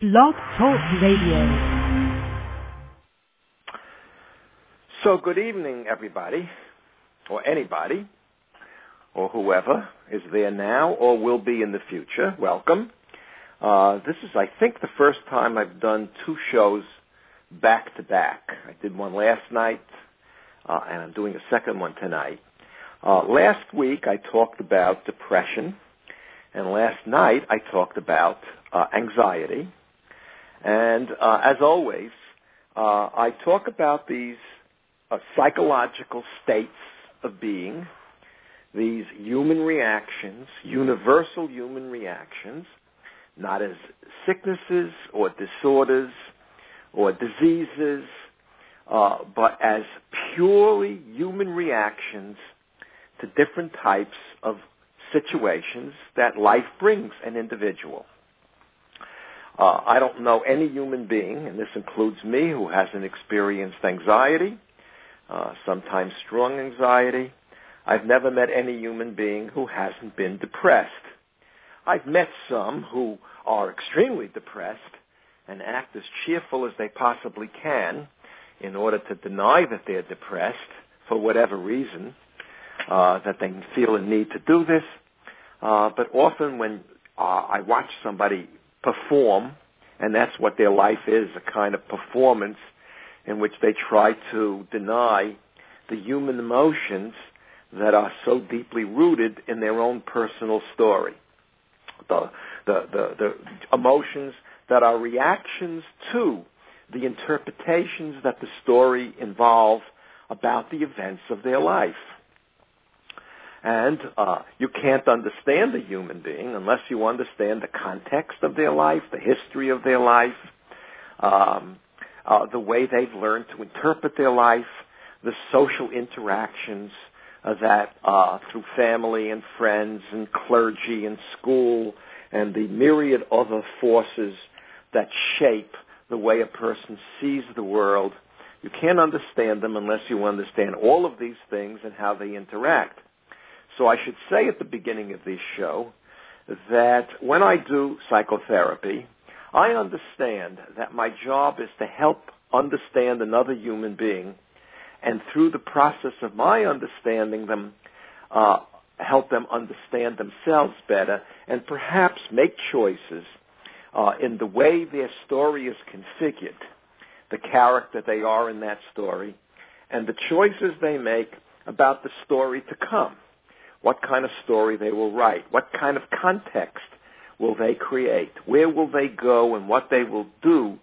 Blog Talk Radio. So, good evening, everybody, or anybody, or whoever is there now or will be in the future. Welcome. Uh, this is, I think, the first time I've done two shows back to back. I did one last night, uh, and I'm doing a second one tonight. Uh, last week I talked about depression, and last night I talked about uh, anxiety. And uh, as always, uh, I talk about these uh, psychological states of being, these human reactions, universal human reactions, not as sicknesses or disorders or diseases, uh, but as purely human reactions to different types of situations that life brings an individual. Uh, I don't know any human being, and this includes me, who hasn't experienced anxiety, uh, sometimes strong anxiety. I've never met any human being who hasn't been depressed. I've met some who are extremely depressed and act as cheerful as they possibly can in order to deny that they're depressed for whatever reason, uh, that they feel a need to do this. Uh, but often when uh, I watch somebody perform, and that's what their life is, a kind of performance in which they try to deny the human emotions that are so deeply rooted in their own personal story. The, the, the, the emotions that are reactions to the interpretations that the story involves about the events of their life. And uh, you can't understand a human being unless you understand the context of their life, the history of their life, um, uh, the way they've learned to interpret their life, the social interactions uh, that uh, through family and friends and clergy and school and the myriad other forces that shape the way a person sees the world. You can't understand them unless you understand all of these things and how they interact. So I should say at the beginning of this show that when I do psychotherapy, I understand that my job is to help understand another human being, and through the process of my understanding them, uh, help them understand themselves better, and perhaps make choices uh, in the way their story is configured, the character they are in that story, and the choices they make about the story to come what kind of story they will write, what kind of context will they create, where will they go, and what they will do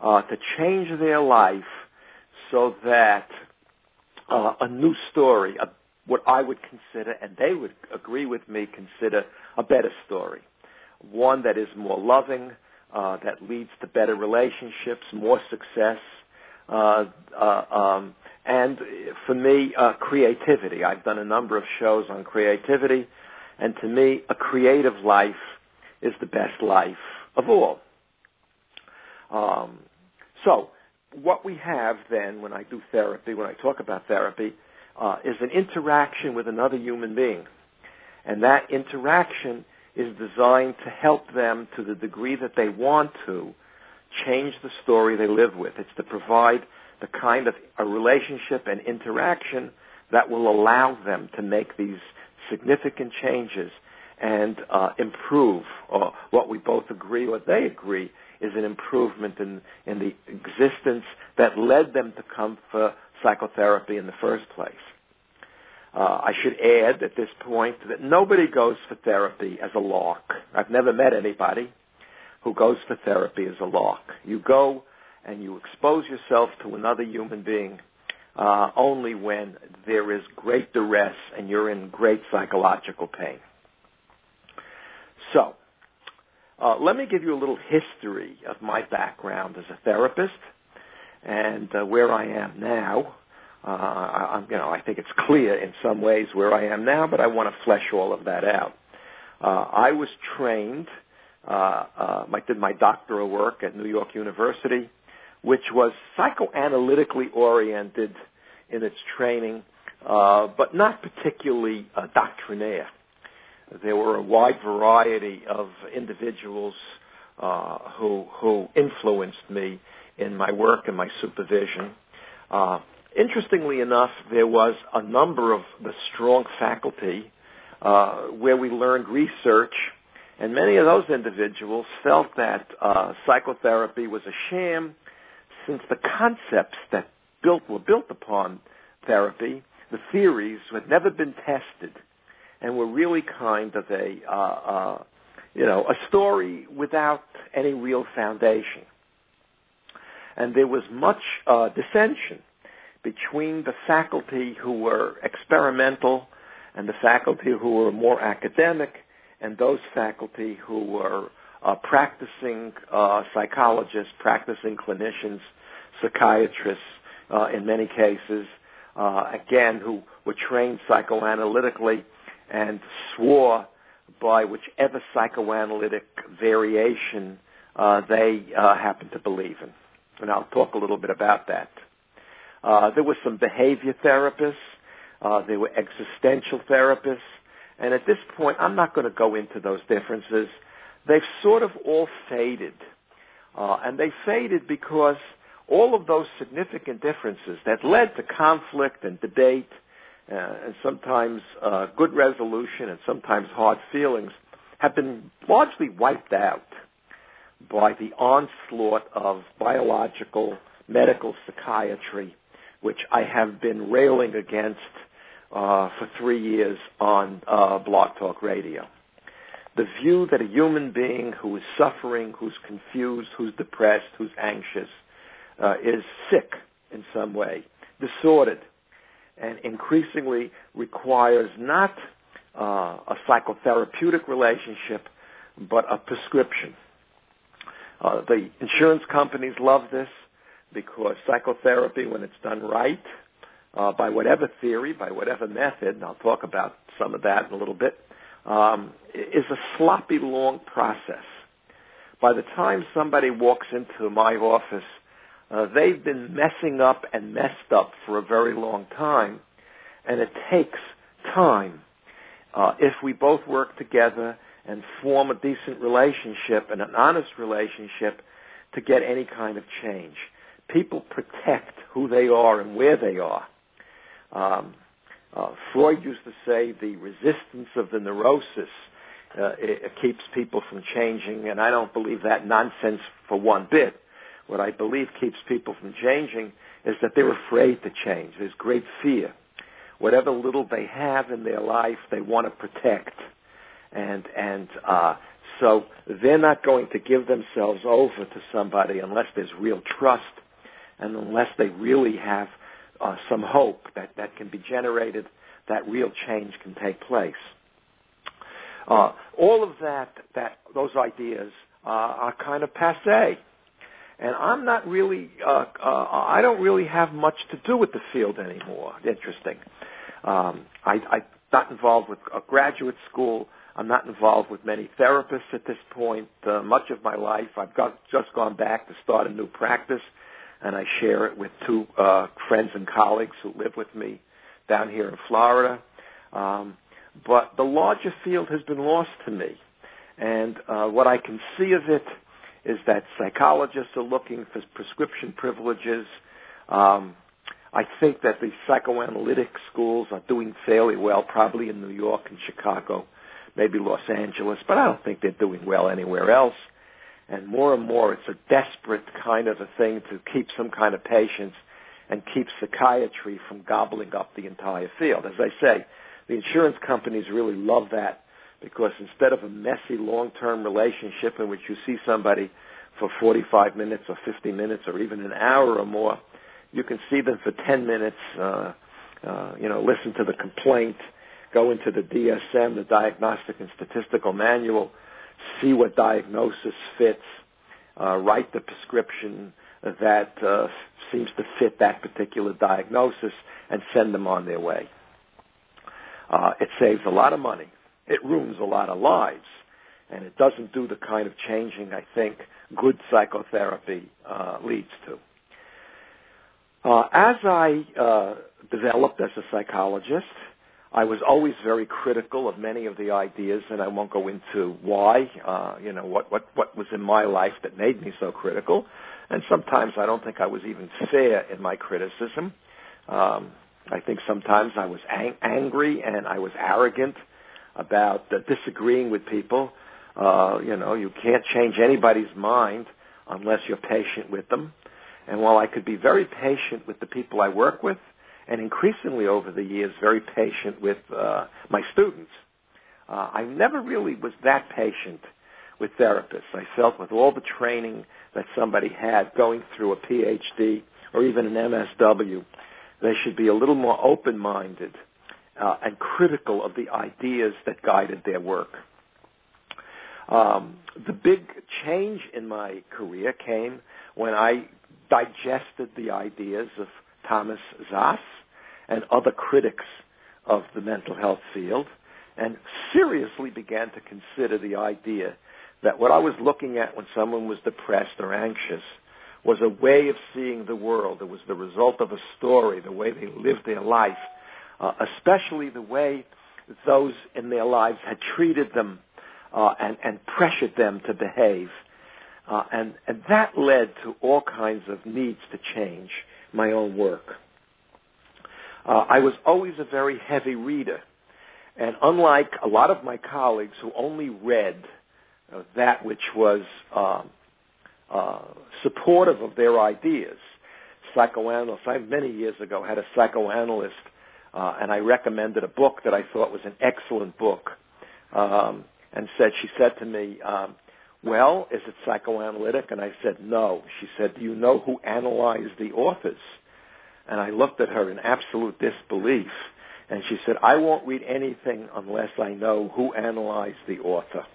uh, to change their life so that uh, a new story, a, what I would consider, and they would agree with me, consider a better story, one that is more loving, uh, that leads to better relationships, more success, uh, uh, um, and for me, uh, creativity. I've done a number of shows on creativity, and to me, a creative life is the best life of all. Um, so, what we have then when I do therapy, when I talk about therapy, uh, is an interaction with another human being. And that interaction is designed to help them to the degree that they want to change the story they live with. It's to provide the kind of a relationship and interaction that will allow them to make these significant changes and uh, improve, or what we both agree or they agree is an improvement in, in the existence that led them to come for psychotherapy in the first place. Uh, I should add at this point that nobody goes for therapy as a lark. I've never met anybody who goes for therapy as a lark. You go and you expose yourself to another human being uh, only when there is great duress and you're in great psychological pain. So, uh, let me give you a little history of my background as a therapist and uh, where I am now. Uh, I, you know, I think it's clear in some ways where I am now, but I want to flesh all of that out. Uh, I was trained, uh, uh, I did my doctoral work at New York University which was psychoanalytically oriented in its training, uh, but not particularly uh, doctrinaire. There were a wide variety of individuals uh, who who influenced me in my work and my supervision. Uh, interestingly enough, there was a number of the strong faculty uh, where we learned research, and many of those individuals felt that uh, psychotherapy was a sham, since the concepts that built were built upon therapy, the theories had never been tested, and were really kind of a uh, uh, you know a story without any real foundation. And there was much uh, dissension between the faculty who were experimental and the faculty who were more academic and those faculty who were practicing uh, psychologists, practicing clinicians, psychiatrists uh, in many cases, uh, again, who were trained psychoanalytically and swore by whichever psychoanalytic variation uh, they uh, happened to believe in. And I'll talk a little bit about that. Uh, there were some behavior therapists. Uh, there were existential therapists. And at this point, I'm not going to go into those differences. They've sort of all faded. Uh, and they faded because all of those significant differences that led to conflict and debate uh, and sometimes uh, good resolution and sometimes hard feelings have been largely wiped out by the onslaught of biological medical psychiatry which I have been railing against uh, for three years on uh, Blog Talk Radio. The view that a human being who is suffering, who's confused, who's depressed, who's anxious, uh, is sick in some way, disordered, and increasingly requires not uh, a psychotherapeutic relationship, but a prescription. Uh, the insurance companies love this because psychotherapy, when it's done right, uh, by whatever theory, by whatever method, and I'll talk about some of that in a little bit, um, is a sloppy, long process. By the time somebody walks into my office, uh, they've been messing up and messed up for a very long time, and it takes time. Uh, if we both work together and form a decent relationship and an honest relationship to get any kind of change people protect who they are and where they are. Um, uh, Freud used to say the resistance of the neurosis uh, it, it keeps people from changing, and I don't believe that nonsense for one bit. What I believe keeps people from changing is that they're afraid to change. There's great fear. Whatever little they have in their life, they want to protect, and and uh, so they're not going to give themselves over to somebody unless there's real trust and unless they really have uh, some hope that, that can be generated, that real change can take place. Uh, all of that, that those ideas uh, are kind of passe, and I'm not really, uh, uh, I don't really have much to do with the field anymore. Interesting. Um, I, I'm not involved with a graduate school. I'm not involved with many therapists at this point. Uh, much of my life, I've got, just gone back to start a new practice and I share it with two uh, friends and colleagues who live with me down here in Florida. Um, but the larger field has been lost to me, and uh, what I can see of it is that psychologists are looking for prescription privileges. Um, I think that the psychoanalytic schools are doing fairly well, probably in New York and Chicago, maybe Los Angeles, but I don't think they're doing well anywhere else and more and more it's a desperate kind of a thing to keep some kind of patience and keep psychiatry from gobbling up the entire field. As I say, the insurance companies really love that because instead of a messy long-term relationship in which you see somebody for 45 minutes or 50 minutes or even an hour or more, you can see them for 10 minutes, uh, uh, you know, listen to the complaint, go into the DSM, the Diagnostic and Statistical Manual, see what diagnosis fits, uh, write the prescription that uh, seems to fit that particular diagnosis, and send them on their way. Uh, it saves a lot of money. It ruins a lot of lives. And it doesn't do the kind of changing I think good psychotherapy uh, leads to. Uh, as I uh, developed as a psychologist, I was always very critical of many of the ideas, and I won't go into why, uh, you know, what, what, what was in my life that made me so critical. And sometimes I don't think I was even fair in my criticism. Um, I think sometimes I was ang- angry and I was arrogant about uh, disagreeing with people. Uh, you know, you can't change anybody's mind unless you're patient with them. And while I could be very patient with the people I work with, and increasingly over the years very patient with uh, my students. Uh, I never really was that patient with therapists. I felt with all the training that somebody had going through a PhD or even an MSW, they should be a little more open-minded uh, and critical of the ideas that guided their work. Um, the big change in my career came when I digested the ideas of Thomas Szasz and other critics of the mental health field and seriously began to consider the idea that what I was looking at when someone was depressed or anxious was a way of seeing the world. It was the result of a story, the way they lived their life, uh, especially the way those in their lives had treated them uh, and, and pressured them to behave. Uh, and, and that led to all kinds of needs to change my own work. Uh, I was always a very heavy reader. And unlike a lot of my colleagues who only read uh, that which was uh, uh, supportive of their ideas, psychoanalysts, I many years ago had a psychoanalyst, uh, and I recommended a book that I thought was an excellent book, um, and said she said to me, um, "Well, is it psychoanalytic?" And I said, "No." She said, "Do you know who analyzed the authors?" And I looked at her in absolute disbelief. And she said, I won't read anything unless I know who analyzed the author.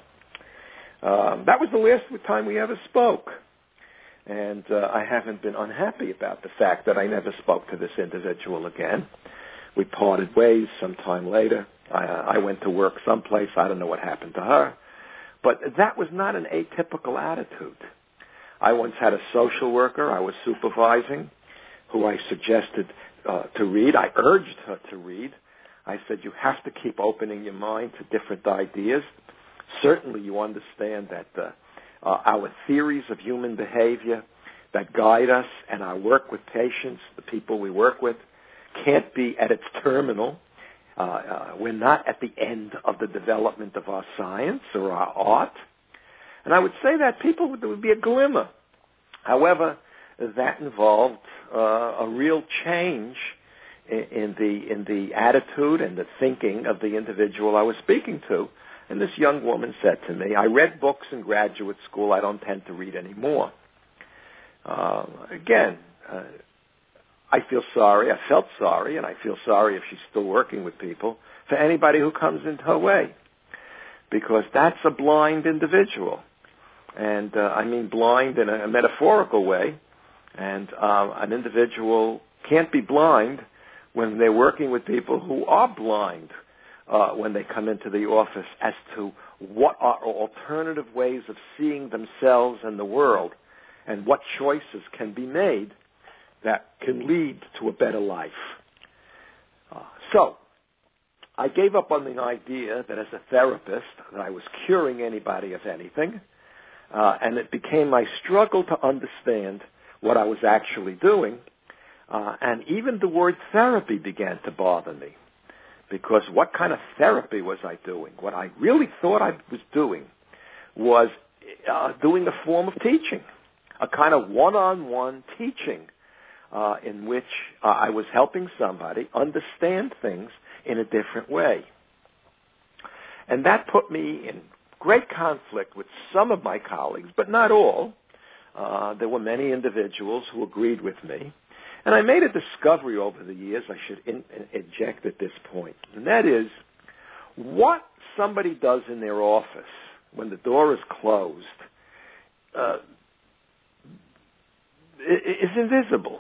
Um, that was the last time we ever spoke. And uh, I haven't been unhappy about the fact that I never spoke to this individual again. We parted ways sometime later. I, I went to work someplace. I don't know what happened to her. But that was not an atypical attitude. I once had a social worker I was supervising who I suggested uh, to read. I urged her to read. I said, you have to keep opening your mind to different ideas. Certainly you understand that uh, uh, our theories of human behavior that guide us and our work with patients, the people we work with, can't be at its terminal. Uh, uh, we're not at the end of the development of our science or our art. And I would say that people would, there would be a glimmer. However, that involved uh, a real change in, in the in the attitude and the thinking of the individual I was speaking to. And this young woman said to me, "I read books in graduate school. I don't tend to read anymore." Uh, again, uh, I feel sorry. I felt sorry, and I feel sorry if she's still working with people for anybody who comes into her way, because that's a blind individual, and uh, I mean blind in a, a metaphorical way and uh, an individual can't be blind when they're working with people who are blind uh, when they come into the office as to what are alternative ways of seeing themselves and the world and what choices can be made that can lead to a better life. Uh, so, I gave up on the idea that as a therapist that I was curing anybody of anything, uh, and it became my struggle to understand what I was actually doing. Uh, and even the word therapy began to bother me because what kind of therapy was I doing? What I really thought I was doing was uh, doing a form of teaching, a kind of one-on-one teaching uh, in which uh, I was helping somebody understand things in a different way. And that put me in great conflict with some of my colleagues, but not all, uh, there were many individuals who agreed with me. And I made a discovery over the years I should in, in, inject at this point, and that is what somebody does in their office when the door is closed uh, is invisible.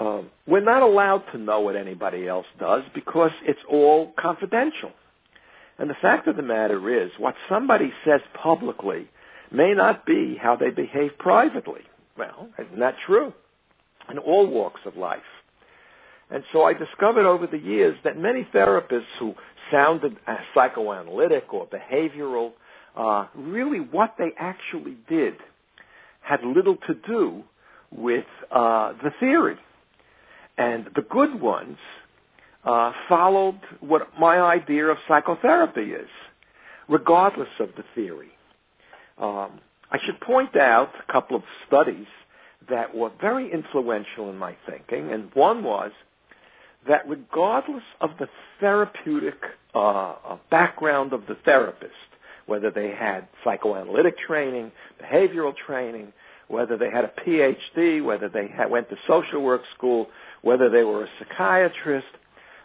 Um, we're not allowed to know what anybody else does because it's all confidential. And the fact of the matter is, what somebody says publicly may not be how they behave privately. Well, isn't that true? In all walks of life. And so I discovered over the years that many therapists who sounded psychoanalytic or behavioral, uh, really what they actually did had little to do with uh, the theory. And the good ones uh, followed what my idea of psychotherapy is, regardless of the theory. Um, I should point out a couple of studies that were very influential in my thinking, and one was that regardless of the therapeutic uh, uh background of the therapist, whether they had psychoanalytic training, behavioral training, whether they had a PhD, whether they had, went to social work school, whether they were a psychiatrist,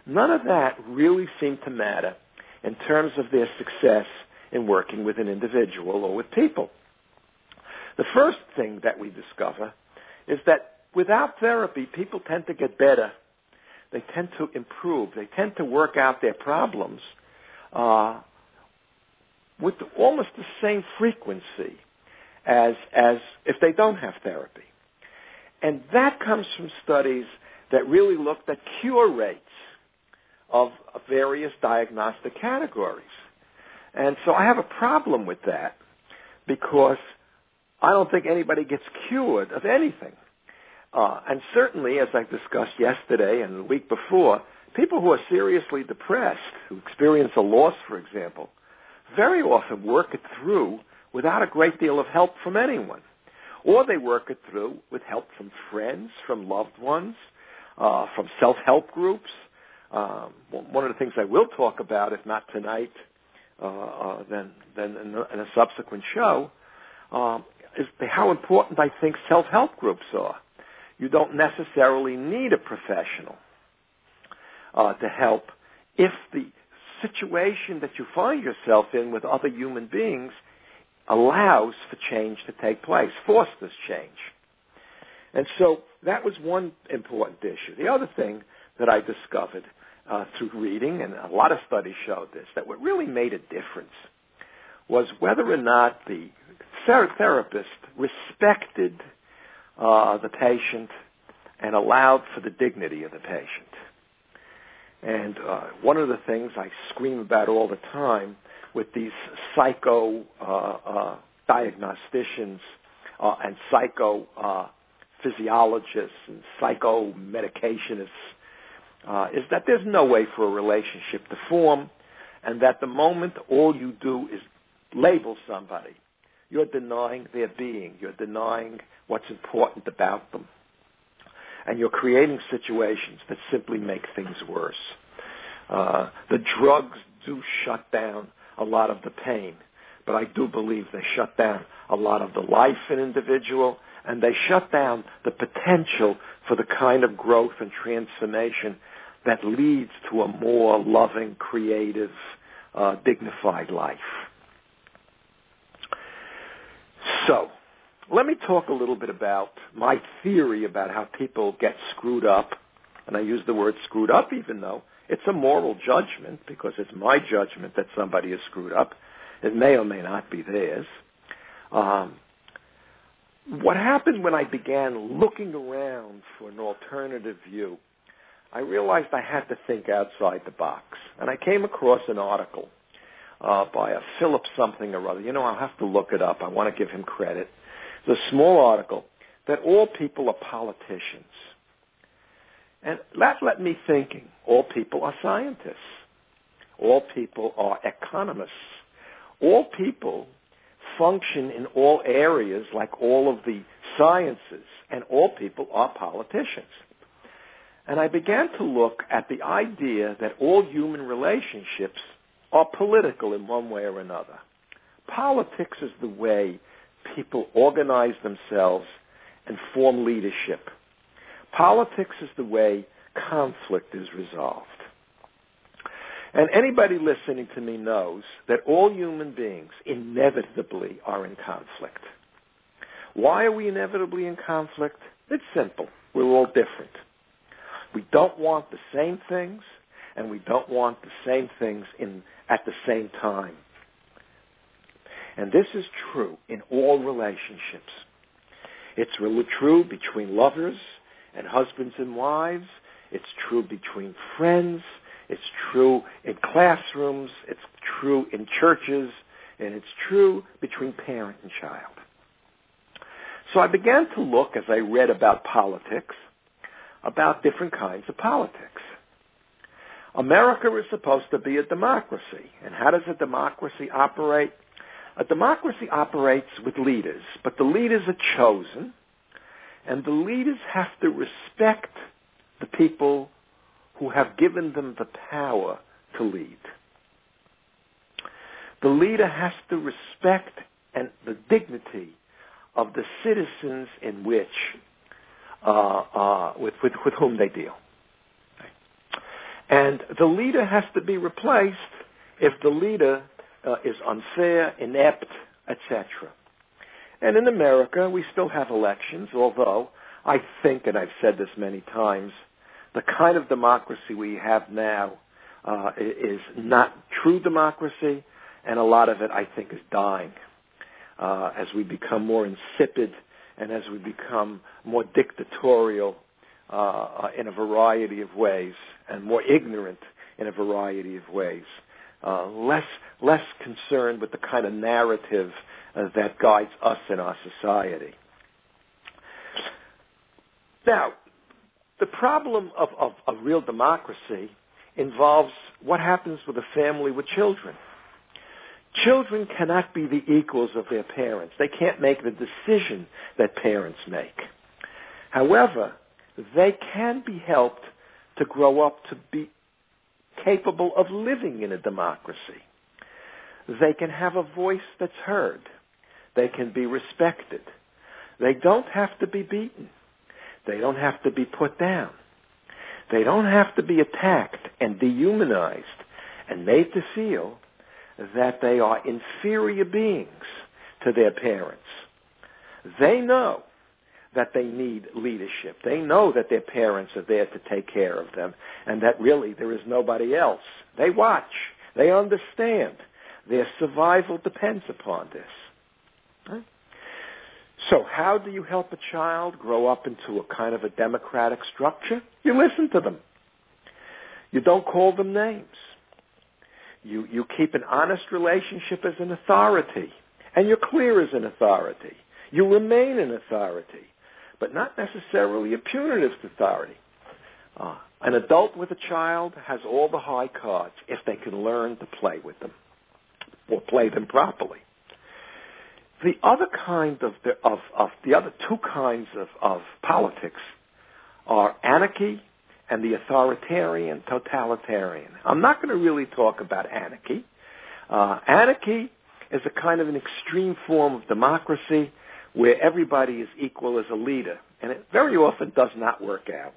none of that really seemed to matter in terms of their success in working with an individual or with people. The first thing that we discover is that without therapy, people tend to get better. They tend to improve. They tend to work out their problems uh, with almost the same frequency as as if they don't have therapy. And that comes from studies that really looked at cure rates of various diagnostic categories. And so I have a problem with that because I don't think anybody gets cured of anything. Uh, and certainly, as I discussed yesterday and the week before, people who are seriously depressed, who experience a loss, for example, very often work it through without a great deal of help from anyone. Or they work it through with help from friends, from loved ones, uh, from self-help groups. Um, one of the things I will talk about, if not tonight, uh, uh, then then in, in, a subsequent show, um, is how important I think self-help groups are. You don't necessarily need a professional uh, to help if the situation that you find yourself in with other human beings allows for change to take place, fosters change. And so that was one important issue. The other thing that I discovered uh, through reading, and a lot of studies showed this, that what really made a difference was whether or not the therapist respected uh, the patient and allowed for the dignity of the patient. And uh, one of the things I scream about all the time with these psycho uh, uh, diagnosticians uh, and psycho uh, physiologists and psycho medicationists uh, is that there's no way for a relationship to form, and that the moment all you do is label somebody, you're denying their being, you're denying what's important about them, and you're creating situations that simply make things worse. Uh, the drugs do shut down a lot of the pain. But I do believe they shut down a lot of the life in individual and they shut down the potential for the kind of growth and transformation that leads to a more loving, creative, uh, dignified life. So, let me talk a little bit about my theory about how people get screwed up. And I use the word screwed up even though it's a moral judgment because it's my judgment that somebody is screwed up. It may or may not be theirs. Um, what happened when I began looking around for an alternative view, I realized I had to think outside the box. And I came across an article uh, by a Philip something or other. You know, I'll have to look it up. I want to give him credit. It's a small article that all people are politicians. And that led me thinking, all people are scientists. All people are economists. All people function in all areas like all of the sciences, and all people are politicians. And I began to look at the idea that all human relationships are political in one way or another. Politics is the way people organize themselves and form leadership. Politics is the way conflict is resolved. And anybody listening to me knows that all human beings inevitably are in conflict. Why are we inevitably in conflict? It's simple. We're all different. We don't want the same things, and we don't want the same things in, at the same time. And this is true in all relationships. It's really true between lovers and husbands and wives. It's true between friends. It's true in classrooms. It's true in churches. And it's true between parent and child. So I began to look as I read about politics, about different kinds of politics. America is supposed to be a democracy. And how does a democracy operate? A democracy operates with leaders, but the leaders are chosen, and the leaders have to respect the people who have given them the power to lead. The leader has to respect and the dignity of the citizens in which uh, uh, with, with, with whom they deal. And the leader has to be replaced if the leader uh, is unfair, inept, etc. And in America, we still have elections, although I think, and I've said this many times, the kind of democracy we have now uh, is not true democracy, and a lot of it, I think, is dying uh, as we become more insipid and as we become more dictatorial uh, in a variety of ways and more ignorant in a variety of ways. Uh, less less concerned with the kind of narrative Uh, that guides us in our society. Now, the problem of, of, of real democracy involves what happens with a family with children. Children cannot be the equals of their parents. They can't make the decision that parents make. However, they can be helped to grow up to be capable of living in a democracy. They can have a voice that's heard. They can be respected. They don't have to be beaten. They don't have to be put down. They don't have to be attacked and dehumanized and made to feel that they are inferior beings to their parents. They know that they need leadership. They know that their parents are there to take care of them and that really there is nobody else. They watch. They understand. Their survival depends upon this. So how do you help a child grow up into a kind of a democratic structure? You listen to them. You don't call them names. You, you keep an honest relationship as an authority, and you're clear as an authority. You remain an authority, but not necessarily a punitive authority. Uh, an adult with a child has all the high cards if they can learn to play with them or play them properly. The other kind of the, of, of the other two kinds of, of politics are anarchy and the authoritarian totalitarian. I'm not going to really talk about anarchy. Uh, anarchy is a kind of an extreme form of democracy where everybody is equal as a leader, and it very often does not work out.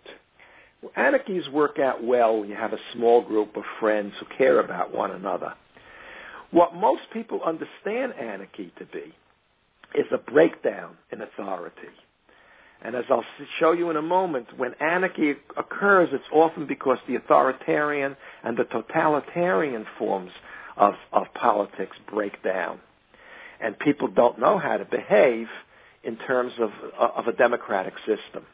Anarchies work out well when you have a small group of friends who care about one another. What most people understand anarchy to be is a breakdown in authority. And as I'll show you in a moment, when anarchy occurs, it's often because the authoritarian and the totalitarian forms of, of politics break down. And people don't know how to behave in terms of, of a democratic system.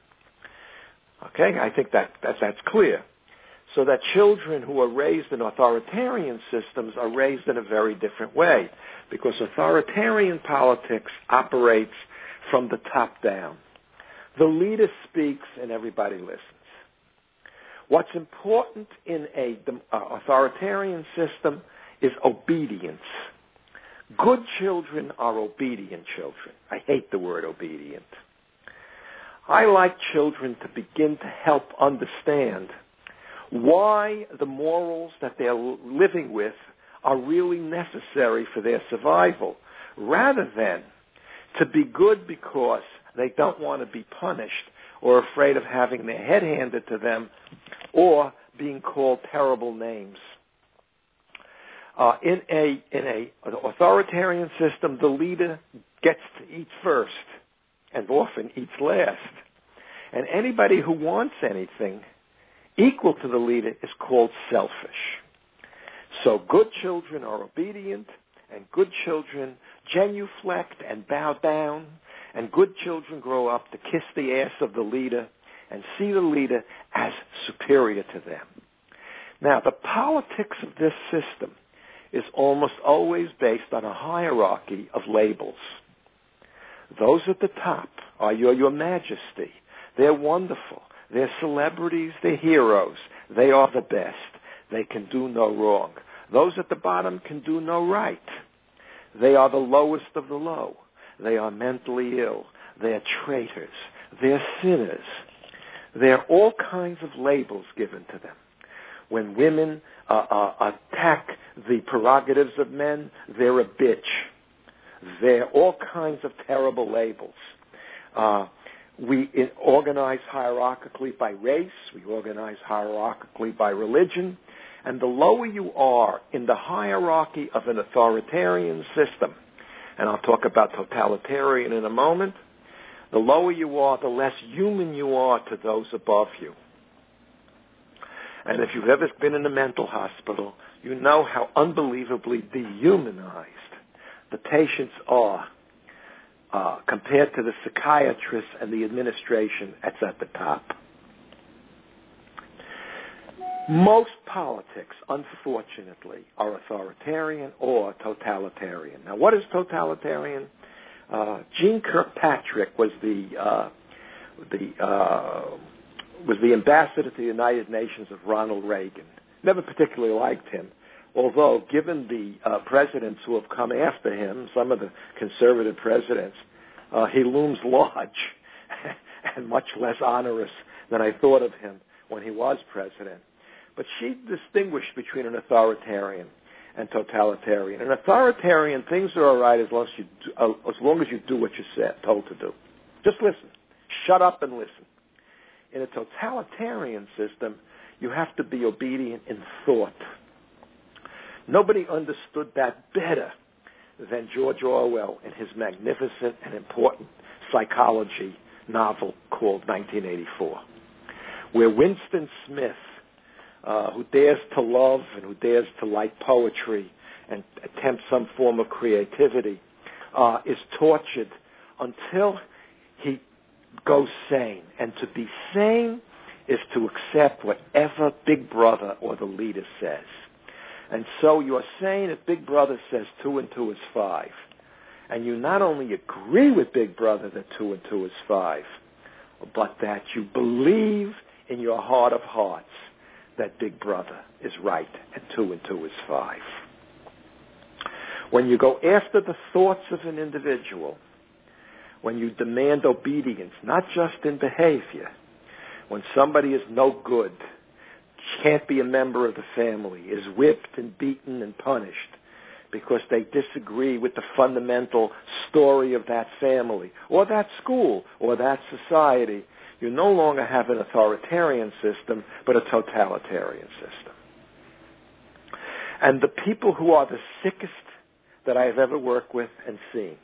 Okay, I think that, that that's clear. So that children who are raised in authoritarian systems are raised in a very different way because authoritarian politics operates from the top down. The leader speaks and everybody listens. What's important in a uh, authoritarian system is obedience. Good children are obedient children. I hate the word obedient. I like children to begin to help understand why the morals that they're living with are really necessary for their survival, rather than to be good because they don't want to be punished or afraid of having their head handed to them or being called terrible names. Uh, in a in a an authoritarian system, the leader gets to eat first, and often eats last. And anybody who wants anything equal to the leader is called selfish. So good children are obedient, and good children genuflect and bow down and good children grow up to kiss the ass of the leader and see the leader as superior to them. Now, the politics of this system is almost always based on a hierarchy of labels. Those at the top are your, your majesty. They're wonderful. They're celebrities. They're heroes. They are the best. They can do no wrong. Those at the bottom can do no right. They are the lowest of the low. They are mentally ill. They're traitors. They're sinners. There are all kinds of labels given to them. When women uh, uh, attack the prerogatives of men, they're a bitch. They're all kinds of terrible labels. Uh, we organize hierarchically by race. We organize hierarchically by religion. And the lower you are in the hierarchy of an authoritarian system, and I'll talk about totalitarian in a moment, the lower you are, the less human you are to those above you. And if you've ever been in a mental hospital, you know how unbelievably dehumanized the patients are uh, compared to the psychiatrists and the administration that's at the top. Most politics, unfortunately, are authoritarian or totalitarian. Now, what is totalitarian? Uh, Jeane Kirkpatrick was the uh, the uh, was the ambassador to the United Nations of Ronald Reagan. Never particularly liked him, although given the uh, presidents who have come after him, some of the conservative presidents, uh, he looms large and much less onerous than I thought of him when he was president. But she distinguished between an authoritarian and totalitarian. An authoritarian, things are all right as long as you do, uh, as long as you do what you're told to do. Just listen. Shut up and listen. In a totalitarian system, you have to be obedient in thought. Nobody understood that better than George Orwell in his magnificent and important psychology novel called 1984, where Winston Smith uh, who dares to love and who dares to like poetry and attempt some form of creativity uh, is tortured until he goes sane. And to be sane is to accept whatever Big Brother or the leader says. And so you're saying if Big Brother says two and two is five, and you not only agree with Big Brother that two and two is five, but that you believe in your heart of hearts that big brother is right and two and two is five. When you go after the thoughts of an individual, when you demand obedience, not just in behavior, when somebody is no good, can't be a member of the family, is whipped and beaten and punished because they disagree with the fundamental story of that family or that school or that society, you no longer have an authoritarian system, but a totalitarian system. And the people who are the sickest that I have ever worked with and seen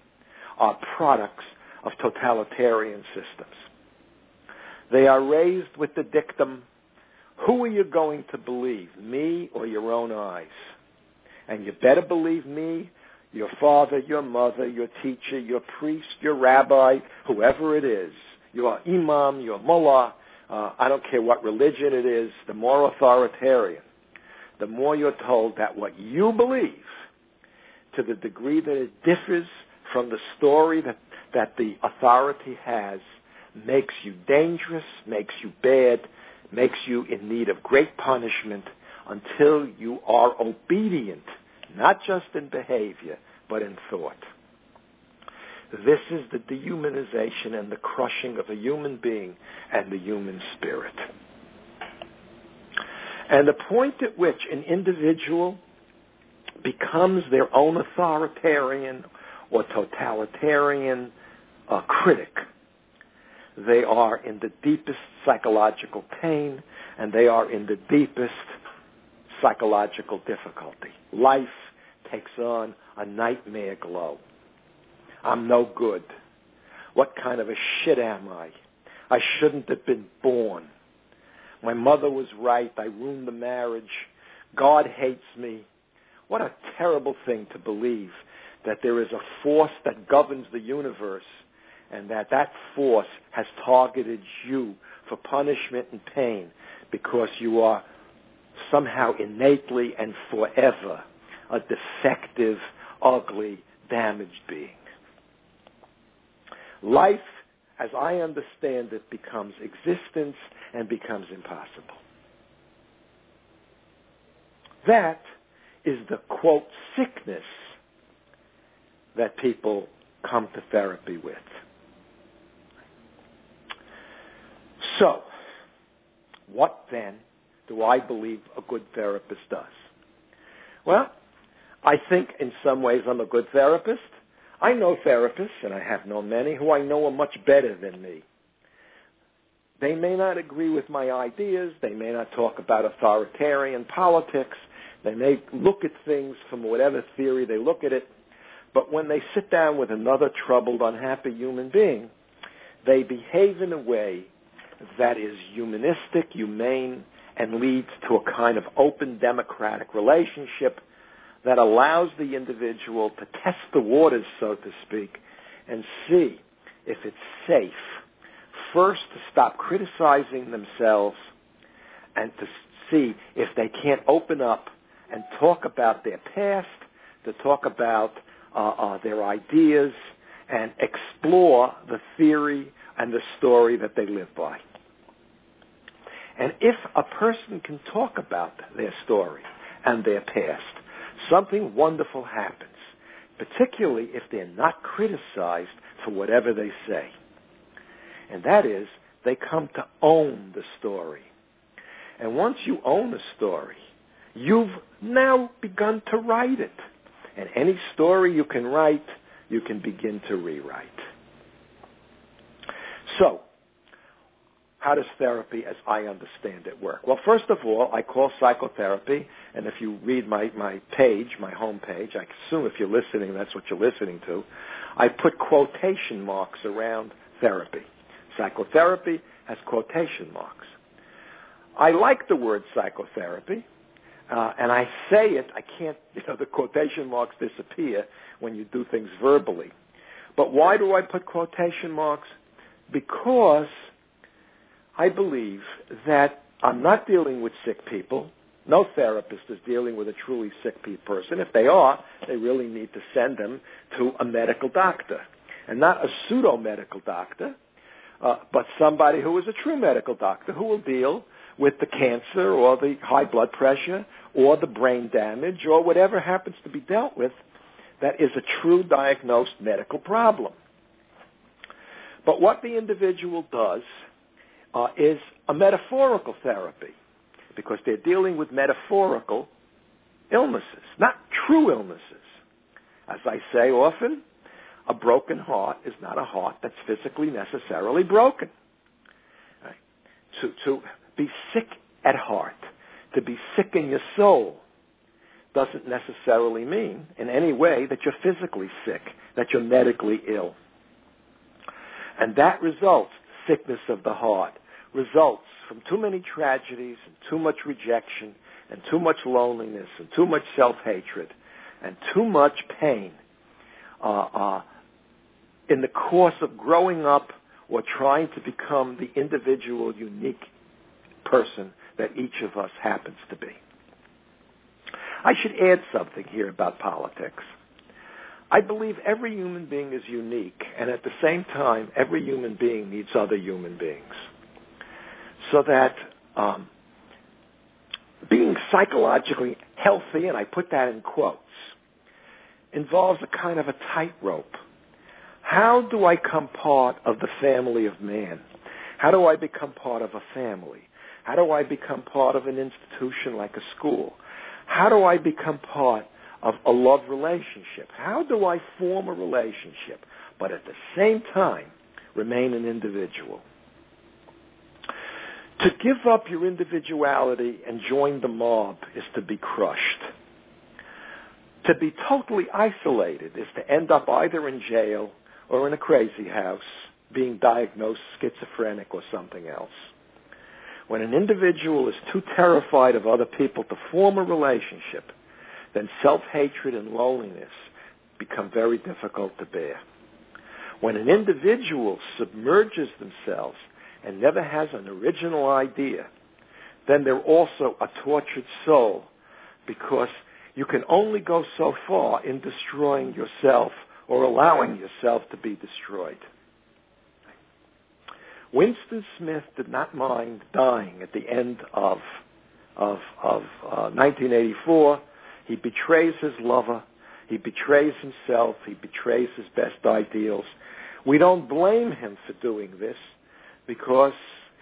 are products of totalitarian systems. They are raised with the dictum, who are you going to believe, me or your own eyes? And you better believe me, your father, your mother, your teacher, your priest, your rabbi, whoever it is your imam, your mullah, uh, I don't care what religion it is, the more authoritarian, the more you're told that what you believe, to the degree that it differs from the story that, that the authority has, makes you dangerous, makes you bad, makes you in need of great punishment until you are obedient, not just in behavior, but in thought. This is the dehumanization and the crushing of a human being and the human spirit. And the point at which an individual becomes their own authoritarian or totalitarian uh, critic, they are in the deepest psychological pain and they are in the deepest psychological difficulty. Life takes on a nightmare glow. I'm no good. What kind of a shit am I? I shouldn't have been born. My mother was right. I ruined the marriage. God hates me. What a terrible thing to believe that there is a force that governs the universe and that that force has targeted you for punishment and pain because you are somehow innately and forever a defective, ugly, damaged being. Life, as I understand it, becomes existence and becomes impossible. That is the quote sickness that people come to therapy with. So, what then do I believe a good therapist does? Well, I think in some ways I'm a good therapist. I know therapists, and I have known many, who I know are much better than me. They may not agree with my ideas. They may not talk about authoritarian politics. They may look at things from whatever theory they look at it. But when they sit down with another troubled, unhappy human being, they behave in a way that is humanistic, humane, and leads to a kind of open democratic relationship that allows the individual to test the waters, so to speak, and see if it's safe. First, to stop criticizing themselves and to see if they can't open up and talk about their past, to talk about uh, uh, their ideas, and explore the theory and the story that they live by. And if a person can talk about their story and their past, something wonderful happens, particularly if they're not criticized for whatever they say. And that is, they come to own the story. And once you own a story, you've now begun to write it. And any story you can write, you can begin to rewrite. So, how does therapy, as I understand it, work? Well, first of all, I call psychotherapy, and if you read my, my page, my home page, I assume if you're listening, that's what you're listening to, I put quotation marks around therapy. Psychotherapy has quotation marks. I like the word psychotherapy, uh, and I say it, I can't, you know, the quotation marks disappear when you do things verbally. But why do I put quotation marks? Because I believe that I'm not dealing with sick people. No therapist is dealing with a truly sick person. If they are, they really need to send them to a medical doctor. And not a pseudo medical doctor, uh, but somebody who is a true medical doctor who will deal with the cancer or the high blood pressure or the brain damage or whatever happens to be dealt with that is a true diagnosed medical problem. But what the individual does uh, is a metaphorical therapy because they're dealing with metaphorical illnesses, not true illnesses. As I say often, a broken heart is not a heart that's physically necessarily broken. Right? To, to be sick at heart, to be sick in your soul, doesn't necessarily mean in any way that you're physically sick, that you're medically ill. And that results, sickness of the heart, results from too many tragedies and too much rejection and too much loneliness and too much self-hatred and too much pain uh, uh, in the course of growing up or trying to become the individual, unique person that each of us happens to be. I should add something here about politics. I believe every human being is unique, and at the same time, every human being needs other human beings so that um, being psychologically healthy, and I put that in quotes, involves a kind of a tightrope. How do I come part of the family of man? How do I become part of a family? How do I become part of an institution like a school? How do I become part of a love relationship? How do I form a relationship, but at the same time remain an individual? To give up your individuality and join the mob is to be crushed. To be totally isolated is to end up either in jail or in a crazy house being diagnosed schizophrenic or something else. When an individual is too terrified of other people to form a relationship, then self-hatred and loneliness become very difficult to bear. When an individual submerges themselves and never has an original idea, then they're also a tortured soul because you can only go so far in destroying yourself or allowing yourself to be destroyed. Winston Smith did not mind dying at the end of of, of uh, 1984. He betrays his lover. He betrays himself. He betrays his best ideals. We don't blame him for doing this because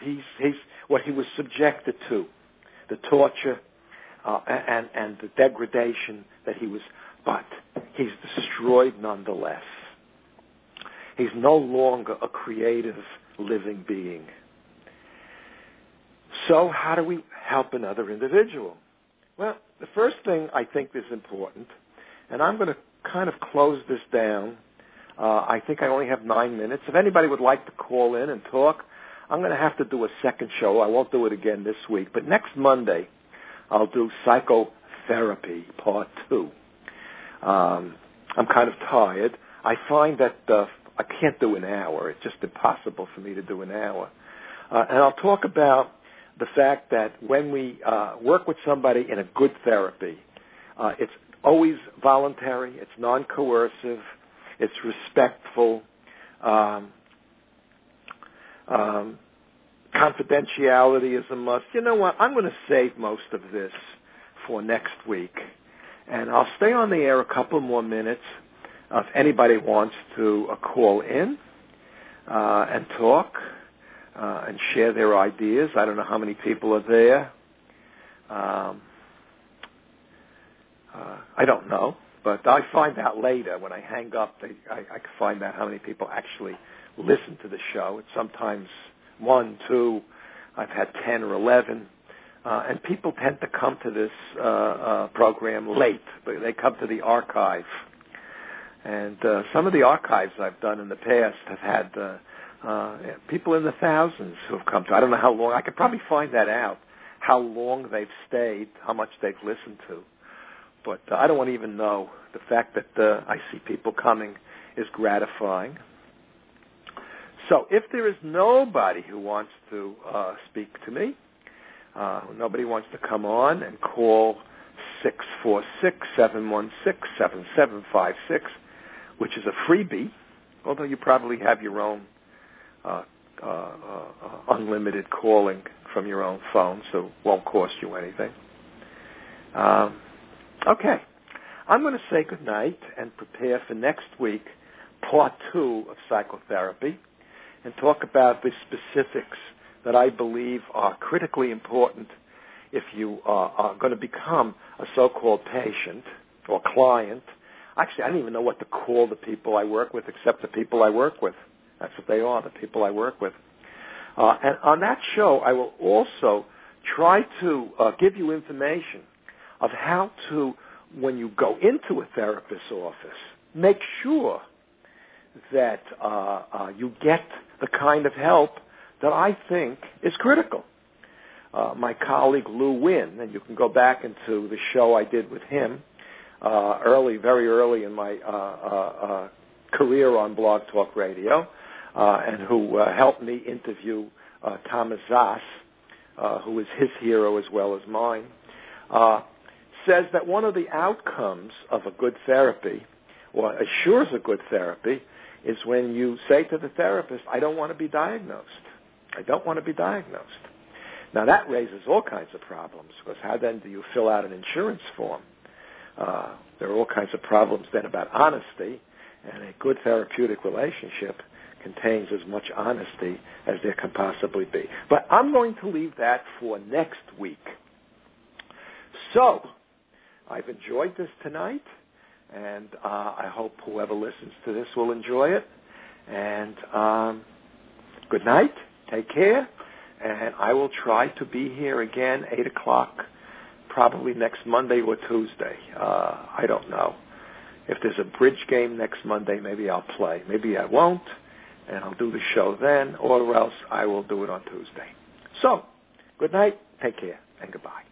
he's, he's what he was subjected to, the torture uh, and, and the degradation that he was, but he's destroyed nonetheless. He's no longer a creative living being. So how do we help another individual? Well, the first thing I think is important, and I'm going to kind of close this down. Uh, I think I only have nine minutes. If anybody would like to call in and talk, I'm going to have to do a second show. I won't do it again this week, but next Monday I'll do psychotherapy part two. Um, I'm kind of tired. I find that uh, I can't do an hour. It's just impossible for me to do an hour. Uh, and I'll talk about the fact that when we uh, work with somebody in a good therapy, uh, it's always voluntary, it's non-coercive, it's respectful, um, um, confidentiality is a must. You know what? I'm going to save most of this for next week, and I'll stay on the air a couple more minutes if anybody wants to uh, call in uh, and talk uh, and share their ideas. I don't know how many people are there. Um, uh, I don't know, but I find out later when I hang up. They, I, I can find out how many people actually listen to the show. It's sometimes one, two. I've had ten or eleven. Uh, and people tend to come to this uh, uh, program late, they come to the archive. And uh, some of the archives I've done in the past have had uh, uh, people in the thousands who have come to. I don't know how long. I could probably find that out. How long they've stayed, how much they've listened to. But uh, I don't want to even know. The fact that uh, I see people coming is gratifying. So if there is nobody who wants to uh, speak to me, uh, nobody wants to come on and call six four six seven one six seven seven five six, which is a freebie, although you probably have your own uh, uh, uh, unlimited calling from your own phone, so it won't cost you anything. Um, okay. I'm going to say goodnight and prepare for next week, part two of psychotherapy, and talk about the specifics that I believe are critically important if you are, are going to become a so-called patient or client. Actually, I don't even know what to call the people I work with except the people I work with. That's what they are, the people I work with. Uh, and on that show, I will also try to uh, give you information of how to, when you go into a therapist's office, make sure that uh, uh you get the kind of help that I think is critical. Uh, my colleague Lou Win, and you can go back into the show I did with him uh, early, very early in my uh, uh, uh, career on Blog Talk Radio uh, and who helped me interview uh, Thomas uh, who is his hero as well as mine, uh, says that one of the outcomes of a good therapy, or assures a good therapy, is when you say to the therapist, I don't want to be diagnosed. I don't want to be diagnosed. Now that raises all kinds of problems because how then do you fill out an insurance form? Uh, there are all kinds of problems then about honesty and a good therapeutic relationship contains as much honesty as there can possibly be. But I'm going to leave that for next week. So, I've enjoyed this tonight, and uh, I hope whoever listens to this will enjoy it. And um, good night. Take care. And I will try to be here again, 8 o'clock, probably next Monday or Tuesday. Uh, I don't know. If there's a bridge game next Monday, maybe I'll play. Maybe I won't and I'll do the show then, or else I will do it on Tuesday. So, good night, take care, and goodbye.